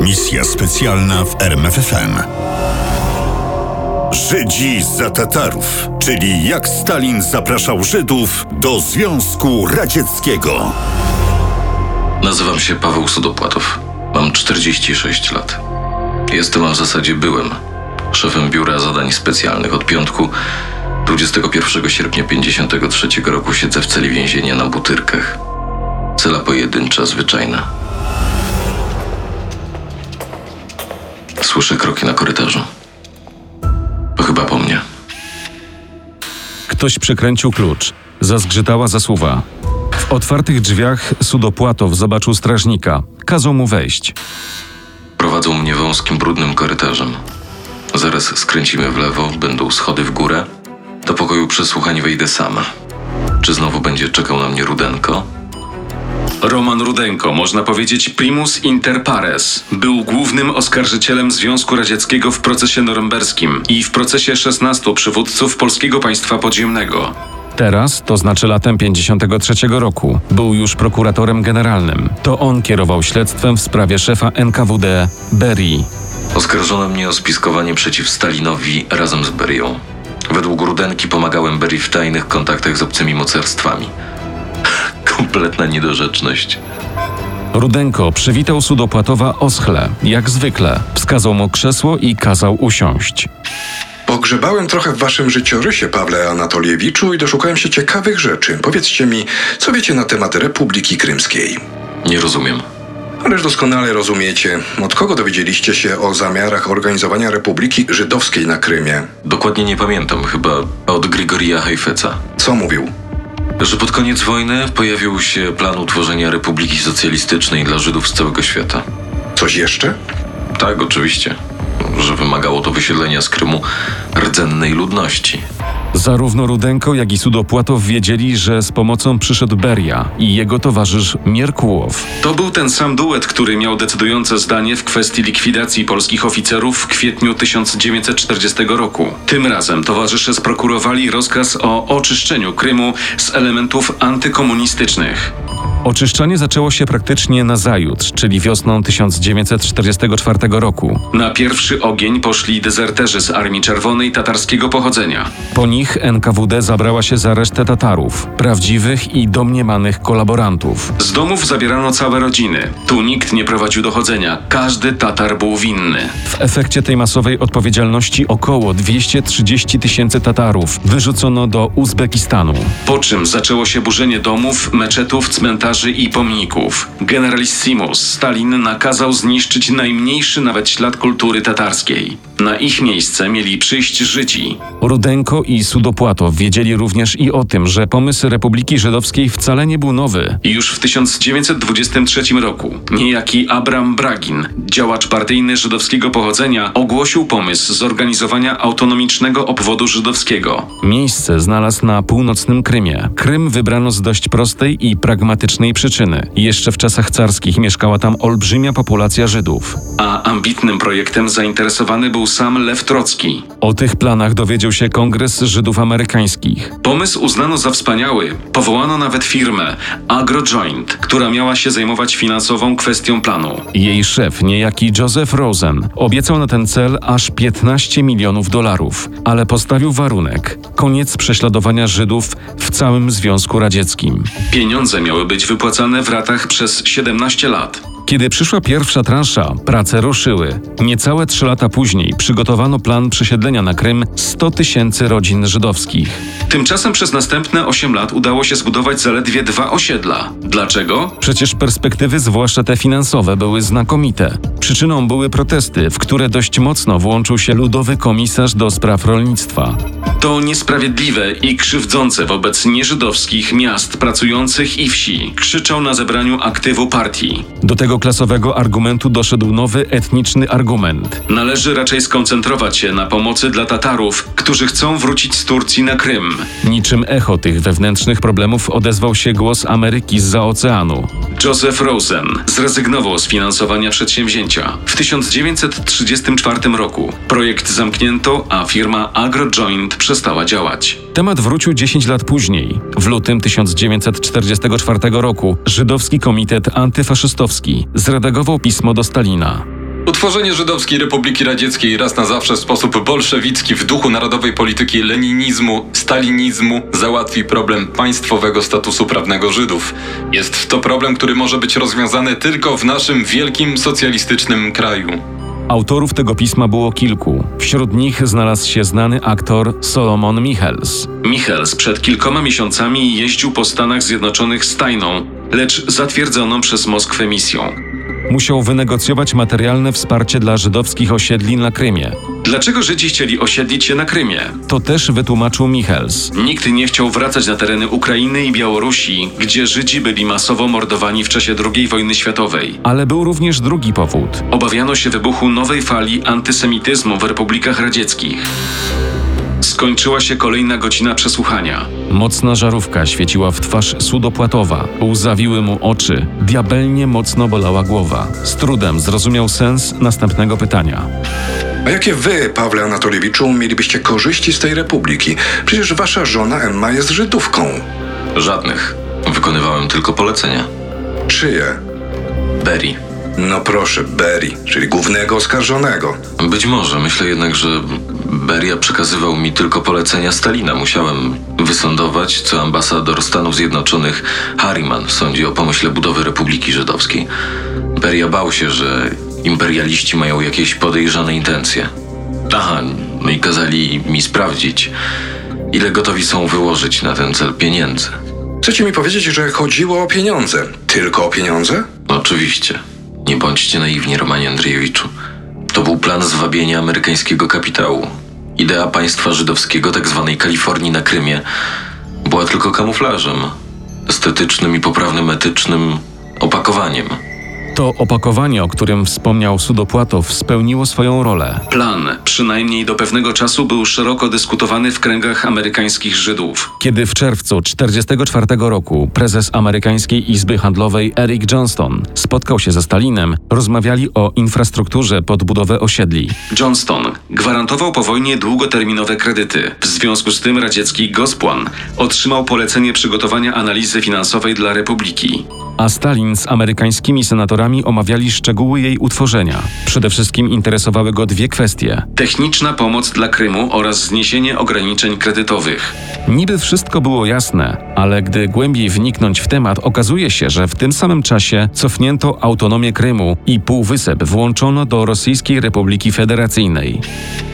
Misja specjalna w RMFFM. Żydzi za Tatarów, czyli jak Stalin zapraszał Żydów do Związku Radzieckiego. Nazywam się Paweł Sudopłatow. Mam 46 lat. Jestem, a w zasadzie byłem, szefem Biura Zadań Specjalnych. Od piątku 21 sierpnia 53 roku siedzę w celi więzienia na Butyrkach. Cela pojedyncza, zwyczajna. Słyszę kroki na korytarzu. To chyba po mnie. Ktoś przykręcił klucz. Zazgrzytała zasuwa. W otwartych drzwiach Sudopłatow zobaczył strażnika. Kazał mu wejść. Prowadzą mnie wąskim, brudnym korytarzem. Zaraz skręcimy w lewo, będą schody w górę. Do pokoju przesłuchań wejdę sama. Czy znowu będzie czekał na mnie Rudenko? Roman Rudenko, można powiedzieć primus inter pares, był głównym oskarżycielem Związku Radzieckiego w procesie norymberskim i w procesie 16 przywódców Polskiego Państwa Podziemnego. Teraz, to znaczy latem 53 roku, był już prokuratorem generalnym. To on kierował śledztwem w sprawie szefa NKWD Berii. Oskarżono mnie o spiskowanie przeciw Stalinowi razem z Berią. Według Rudenki pomagałem Berii w tajnych kontaktach z obcymi mocarstwami. Kompletna niedorzeczność. Rudenko przywitał Sudopłatowa oschle, jak zwykle. Wskazał mu krzesło i kazał usiąść. Pogrzebałem trochę w waszym życiorysie, Pawle Anatoliewiczu, i doszukałem się ciekawych rzeczy. Powiedzcie mi, co wiecie na temat Republiki Krymskiej? Nie rozumiem. Ależ doskonale rozumiecie, od kogo dowiedzieliście się o zamiarach organizowania Republiki Żydowskiej na Krymie? Dokładnie nie pamiętam, chyba od Grigoria Heifetza. Co mówił? Że pod koniec wojny pojawił się plan utworzenia Republiki Socjalistycznej dla Żydów z całego świata. Coś jeszcze? Tak, oczywiście. Że wymagało to wysiedlenia z Krymu rdzennej ludności. Zarówno Rudenko, jak i Sudopłatow wiedzieli, że z pomocą przyszedł Beria i jego towarzysz Mierkułow. To był ten sam duet, który miał decydujące zdanie w kwestii likwidacji polskich oficerów w kwietniu 1940 roku. Tym razem towarzysze sprokurowali rozkaz o oczyszczeniu Krymu z elementów antykomunistycznych. Oczyszczanie zaczęło się praktycznie nazajutrz, czyli wiosną 1944 roku. Na pierwszy ogień poszli dezerterzy z Armii Czerwonej tatarskiego pochodzenia. Po nich NKWD zabrała się za resztę Tatarów, prawdziwych i domniemanych kolaborantów. Z domów zabierano całe rodziny. Tu nikt nie prowadził dochodzenia, każdy Tatar był winny. W efekcie tej masowej odpowiedzialności około 230 tysięcy Tatarów wyrzucono do Uzbekistanu. Po czym zaczęło się burzenie domów, meczetów, cmentarzy i pomników. Generalissimus Stalin nakazał zniszczyć najmniejszy nawet ślad kultury tatarskiej. Na ich miejsce mieli przyjść Żydzi. Rudenko i Sudopłatow wiedzieli również i o tym, że pomysł Republiki Żydowskiej wcale nie był nowy. Już w 1923 roku niejaki Abram Bragin, działacz partyjny żydowskiego pochodzenia, ogłosił pomysł zorganizowania autonomicznego obwodu żydowskiego. Miejsce znalazł na północnym Krymie. Krym wybrano z dość prostej i pragmatycznej przyczyny. Jeszcze w czasach carskich mieszkała tam olbrzymia populacja Żydów. A ambitnym projektem zainteresowany był sam Lew Trocki. O tych planach dowiedział się Kongres Żydów Amerykańskich. Pomysł uznano za wspaniały. Powołano nawet firmę AgroJoint, która miała się zajmować finansową kwestią planu. Jej szef, niejaki Joseph Rosen, obiecał na ten cel aż 15 milionów dolarów, ale postawił warunek: koniec prześladowania Żydów w całym Związku Radzieckim. Pieniądze miały być wypłacane w ratach przez 17 lat. Kiedy przyszła pierwsza transza, prace ruszyły. Niecałe trzy lata później przygotowano plan przesiedlenia na Krym 100 tysięcy rodzin żydowskich. Tymczasem przez następne 8 lat udało się zbudować zaledwie dwa osiedla. Dlaczego? Przecież perspektywy, zwłaszcza te finansowe, były znakomite. Przyczyną były protesty, w które dość mocno włączył się ludowy komisarz do spraw rolnictwa. To niesprawiedliwe i krzywdzące wobec nieżydowskich miast pracujących i wsi, krzyczał na zebraniu aktywu partii. Do tego klasowego argumentu doszedł nowy etniczny argument. Należy raczej skoncentrować się na pomocy dla Tatarów, którzy chcą wrócić z Turcji na Krym. Niczym echo tych wewnętrznych problemów odezwał się głos Ameryki z za oceanu. Joseph Rosen zrezygnował z finansowania przedsięwzięcia. W 1934 roku projekt zamknięto, a firma AgroJoint przestała działać. Temat wrócił 10 lat później. W lutym 1944 roku Żydowski Komitet Antyfaszystowski zredagował pismo do Stalina. Utworzenie Żydowskiej Republiki Radzieckiej raz na zawsze w sposób bolszewicki w duchu narodowej polityki leninizmu, stalinizmu załatwi problem państwowego statusu prawnego Żydów. Jest to problem, który może być rozwiązany tylko w naszym wielkim socjalistycznym kraju. Autorów tego pisma było kilku. Wśród nich znalazł się znany aktor Solomon Michels. Michels przed kilkoma miesiącami jeździł po Stanach Zjednoczonych z tajną, lecz zatwierdzoną przez Moskwę misją. Musiał wynegocjować materialne wsparcie dla żydowskich osiedli na Krymie. Dlaczego Żydzi chcieli osiedlić się na Krymie? To też wytłumaczył Michels. Nikt nie chciał wracać na tereny Ukrainy i Białorusi, gdzie Żydzi byli masowo mordowani w czasie II wojny światowej. Ale był również drugi powód. Obawiano się wybuchu nowej fali antysemityzmu w republikach radzieckich. Skończyła się kolejna godzina przesłuchania. Mocna żarówka świeciła w twarz Sudopłatowa. Łzawiły mu oczy. Diabelnie mocno bolała głowa. Z trudem zrozumiał sens następnego pytania. A jakie wy, Pawle Anatoliewiczu, mielibyście korzyści z tej republiki? Przecież wasza żona Emma jest Żydówką. Żadnych. Wykonywałem tylko polecenia. Czyje? Berry. No proszę, Berry, czyli głównego oskarżonego. Być może. Myślę jednak, że Beria przekazywał mi tylko polecenia Stalina. Musiałem wysądować, co ambasador Stanów Zjednoczonych Harriman sądzi o pomyśle budowy Republiki Żydowskiej. Beria bał się, że imperialiści mają jakieś podejrzane intencje. Aha, no i kazali mi sprawdzić, ile gotowi są wyłożyć na ten cel pieniędzy. Chcecie mi powiedzieć, że chodziło o pieniądze? Tylko o pieniądze? Oczywiście. Nie bądźcie naiwni, Romanie Andrzejewiczu. To był plan zwabienia amerykańskiego kapitału. Idea państwa żydowskiego, tak zwanej Kalifornii na Krymie, była tylko kamuflażem, estetycznym i poprawnym etycznym opakowaniem. To opakowanie, o którym wspomniał Sudopłatow, spełniło swoją rolę. Plan, przynajmniej do pewnego czasu, był szeroko dyskutowany w kręgach amerykańskich Żydów. Kiedy w czerwcu 1944 roku prezes amerykańskiej Izby Handlowej Eric Johnston spotkał się ze Stalinem, rozmawiali o infrastrukturze pod budowę osiedli. Johnston gwarantował po wojnie długoterminowe kredyty. W związku z tym radziecki Gosplan otrzymał polecenie przygotowania analizy finansowej dla Republiki a Stalin z amerykańskimi senatorami omawiali szczegóły jej utworzenia. Przede wszystkim interesowały go dwie kwestie: techniczna pomoc dla Krymu oraz zniesienie ograniczeń kredytowych. Niby wszystko było jasne, ale gdy głębiej wniknąć w temat, okazuje się, że w tym samym czasie cofnięto autonomię Krymu i półwysep włączono do Rosyjskiej Republiki Federacyjnej.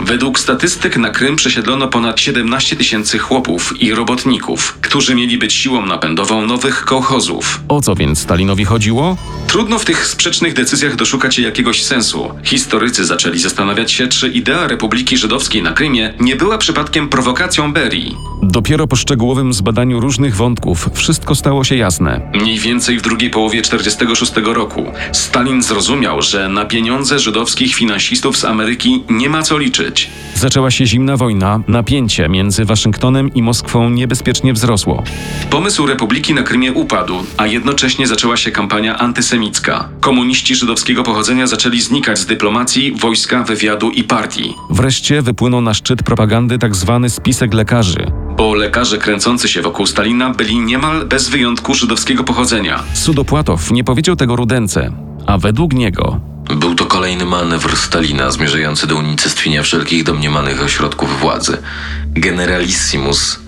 Według statystyk na Krym przesiedlono ponad 17 tysięcy chłopów i robotników, którzy mieli być siłą napędową nowych kołchozów. O co więc Stalinowi chodziło? Trudno w tych sprzecznych decyzjach doszukać się jakiegoś sensu. Historycy zaczęli zastanawiać się, czy idea Republiki Żydowskiej na Krymie nie była przypadkiem prowokacją Berii. Dopiero po szczegółowym zbadaniu różnych wątków wszystko stało się jasne. Mniej więcej w drugiej połowie 1946 roku Stalin zrozumiał, że na pieniądze żydowskich finansistów z Ameryki nie ma co liczyć. Zaczęła się zimna wojna, napięcie między Waszyngtonem i Moskwą niebezpiecznie wzrosło. Pomysł Republiki na Krymie upadł, a jednocześnie zaczęła się kampania antysemicka. Komuniści żydowskiego pochodzenia zaczęli znikać z dyplomacji, wojska, wywiadu i partii. Wreszcie wypłynął na szczyt propagandy tzw. Tak spisek lekarzy, bo lekarze kręcący się wokół Stalina byli niemal bez wyjątku żydowskiego pochodzenia. Sudopłatow nie powiedział tego Rudence, a według niego był to kolejny manewr Stalina zmierzający do unicestwienia wszelkich domniemanych ośrodków władzy. Generalissimus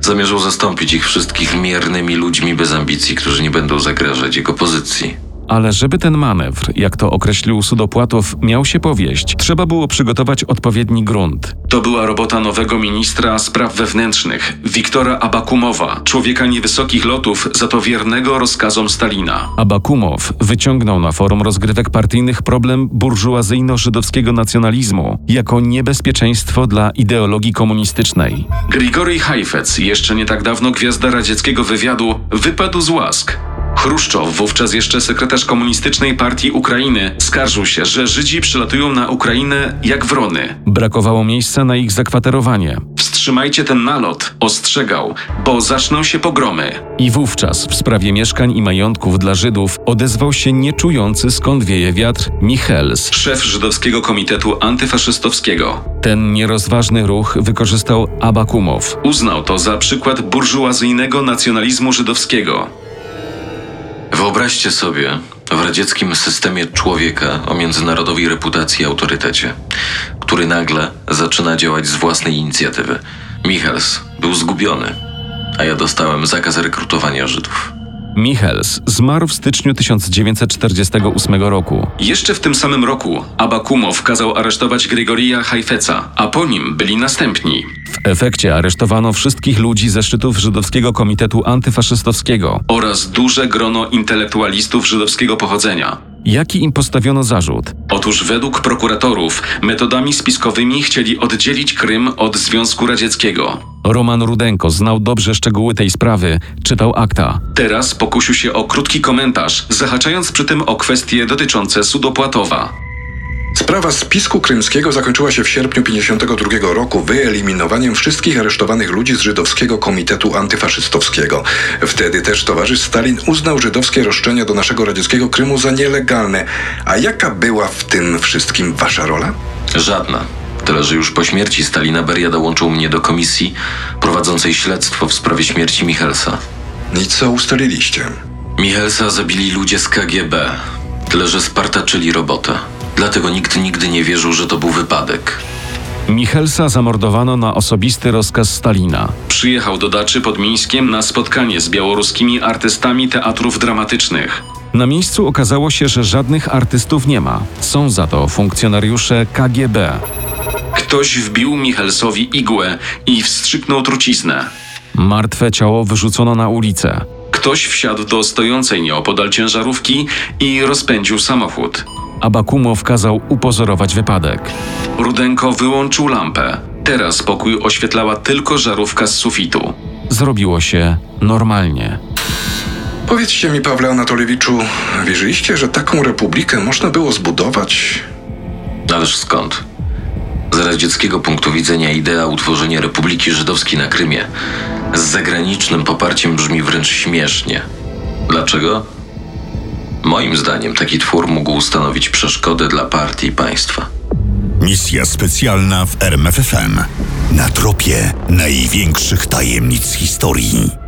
zamierzał zastąpić ich wszystkich miernymi ludźmi bez ambicji, którzy nie będą zagrażać jego pozycji. Ale żeby ten manewr, jak to określił Sudopłatow, miał się powieść, trzeba było przygotować odpowiedni grunt. To była robota nowego ministra spraw wewnętrznych, Wiktora Abakumowa, człowieka niewysokich lotów, za to wiernego rozkazom Stalina. Abakumow wyciągnął na forum rozgrywek partyjnych problem burżuazyjno-żydowskiego nacjonalizmu jako niebezpieczeństwo dla ideologii komunistycznej. Grigory Hajfec, jeszcze nie tak dawno gwiazda radzieckiego wywiadu, wypadł z łask. Chruszczow, wówczas jeszcze sekretarz komunistycznej partii Ukrainy, skarżył się, że Żydzi przylatują na Ukrainę jak wrony. Brakowało miejsca na ich zakwaterowanie. Wstrzymajcie ten nalot, ostrzegał, bo zaczną się pogromy. I wówczas w sprawie mieszkań i majątków dla Żydów odezwał się nieczujący skąd wieje wiatr Michels, szef żydowskiego komitetu antyfaszystowskiego. Ten nierozważny ruch wykorzystał Abakumow. Uznał to za przykład burżuazyjnego nacjonalizmu żydowskiego. Wyobraźcie sobie w radzieckim systemie człowieka o międzynarodowej reputacji i autorytecie, który nagle zaczyna działać z własnej inicjatywy. Michels był zgubiony, a ja dostałem zakaz rekrutowania Żydów. Michels zmarł w styczniu 1948 roku. Jeszcze w tym samym roku Abakumow kazał aresztować Grigorija Hajfeca, a po nim byli następni. W efekcie aresztowano wszystkich ludzi ze szczytów Żydowskiego Komitetu Antyfaszystowskiego oraz duże grono intelektualistów żydowskiego pochodzenia. Jaki im postawiono zarzut? Otóż według prokuratorów metodami spiskowymi chcieli oddzielić Krym od Związku Radzieckiego. Roman Rudenko znał dobrze szczegóły tej sprawy, czytał akta. Teraz pokusił się o krótki komentarz, zahaczając przy tym o kwestie dotyczące Sudopłatowa. Sprawa spisku krymskiego zakończyła się w sierpniu 1952 roku wyeliminowaniem wszystkich aresztowanych ludzi z żydowskiego komitetu antyfaszystowskiego. Wtedy też towarzysz Stalin uznał żydowskie roszczenia do naszego radzieckiego Krymu za nielegalne. A jaka była w tym wszystkim wasza rola? Żadna. Tyle, że już po śmierci Stalina Beria dołączył mnie do komisji prowadzącej śledztwo w sprawie śmierci Michelsa. I co ustaliliście? Michelsa zabili ludzie z KGB. Tyle, że spartaczyli robotę. Dlatego nikt nigdy nie wierzył, że to był wypadek. Michelsa zamordowano na osobisty rozkaz Stalina. Przyjechał do Daczy pod Mińskiem na spotkanie z białoruskimi artystami teatrów dramatycznych. Na miejscu okazało się, że żadnych artystów nie ma. Są za to funkcjonariusze KGB. Ktoś wbił Michelsowi igłę i wstrzyknął truciznę. Martwe ciało wyrzucono na ulicę. Ktoś wsiadł do stojącej nieopodal ciężarówki i rozpędził samochód. Abakumow kazał upozorować wypadek. Rudenko wyłączył lampę. Teraz pokój oświetlała tylko żarówka z sufitu. Zrobiło się normalnie. Powiedzcie mi, Pawle Anatoliewiczu, wierzyliście, że taką republikę można było zbudować? Ależ skąd? Z radzieckiego punktu widzenia idea utworzenia Republiki Żydowskiej na Krymie z zagranicznym poparciem brzmi wręcz śmiesznie. Dlaczego? Moim zdaniem taki twór mógł stanowić przeszkodę dla partii i państwa. Misja specjalna w RMFFM. Na tropie największych tajemnic historii.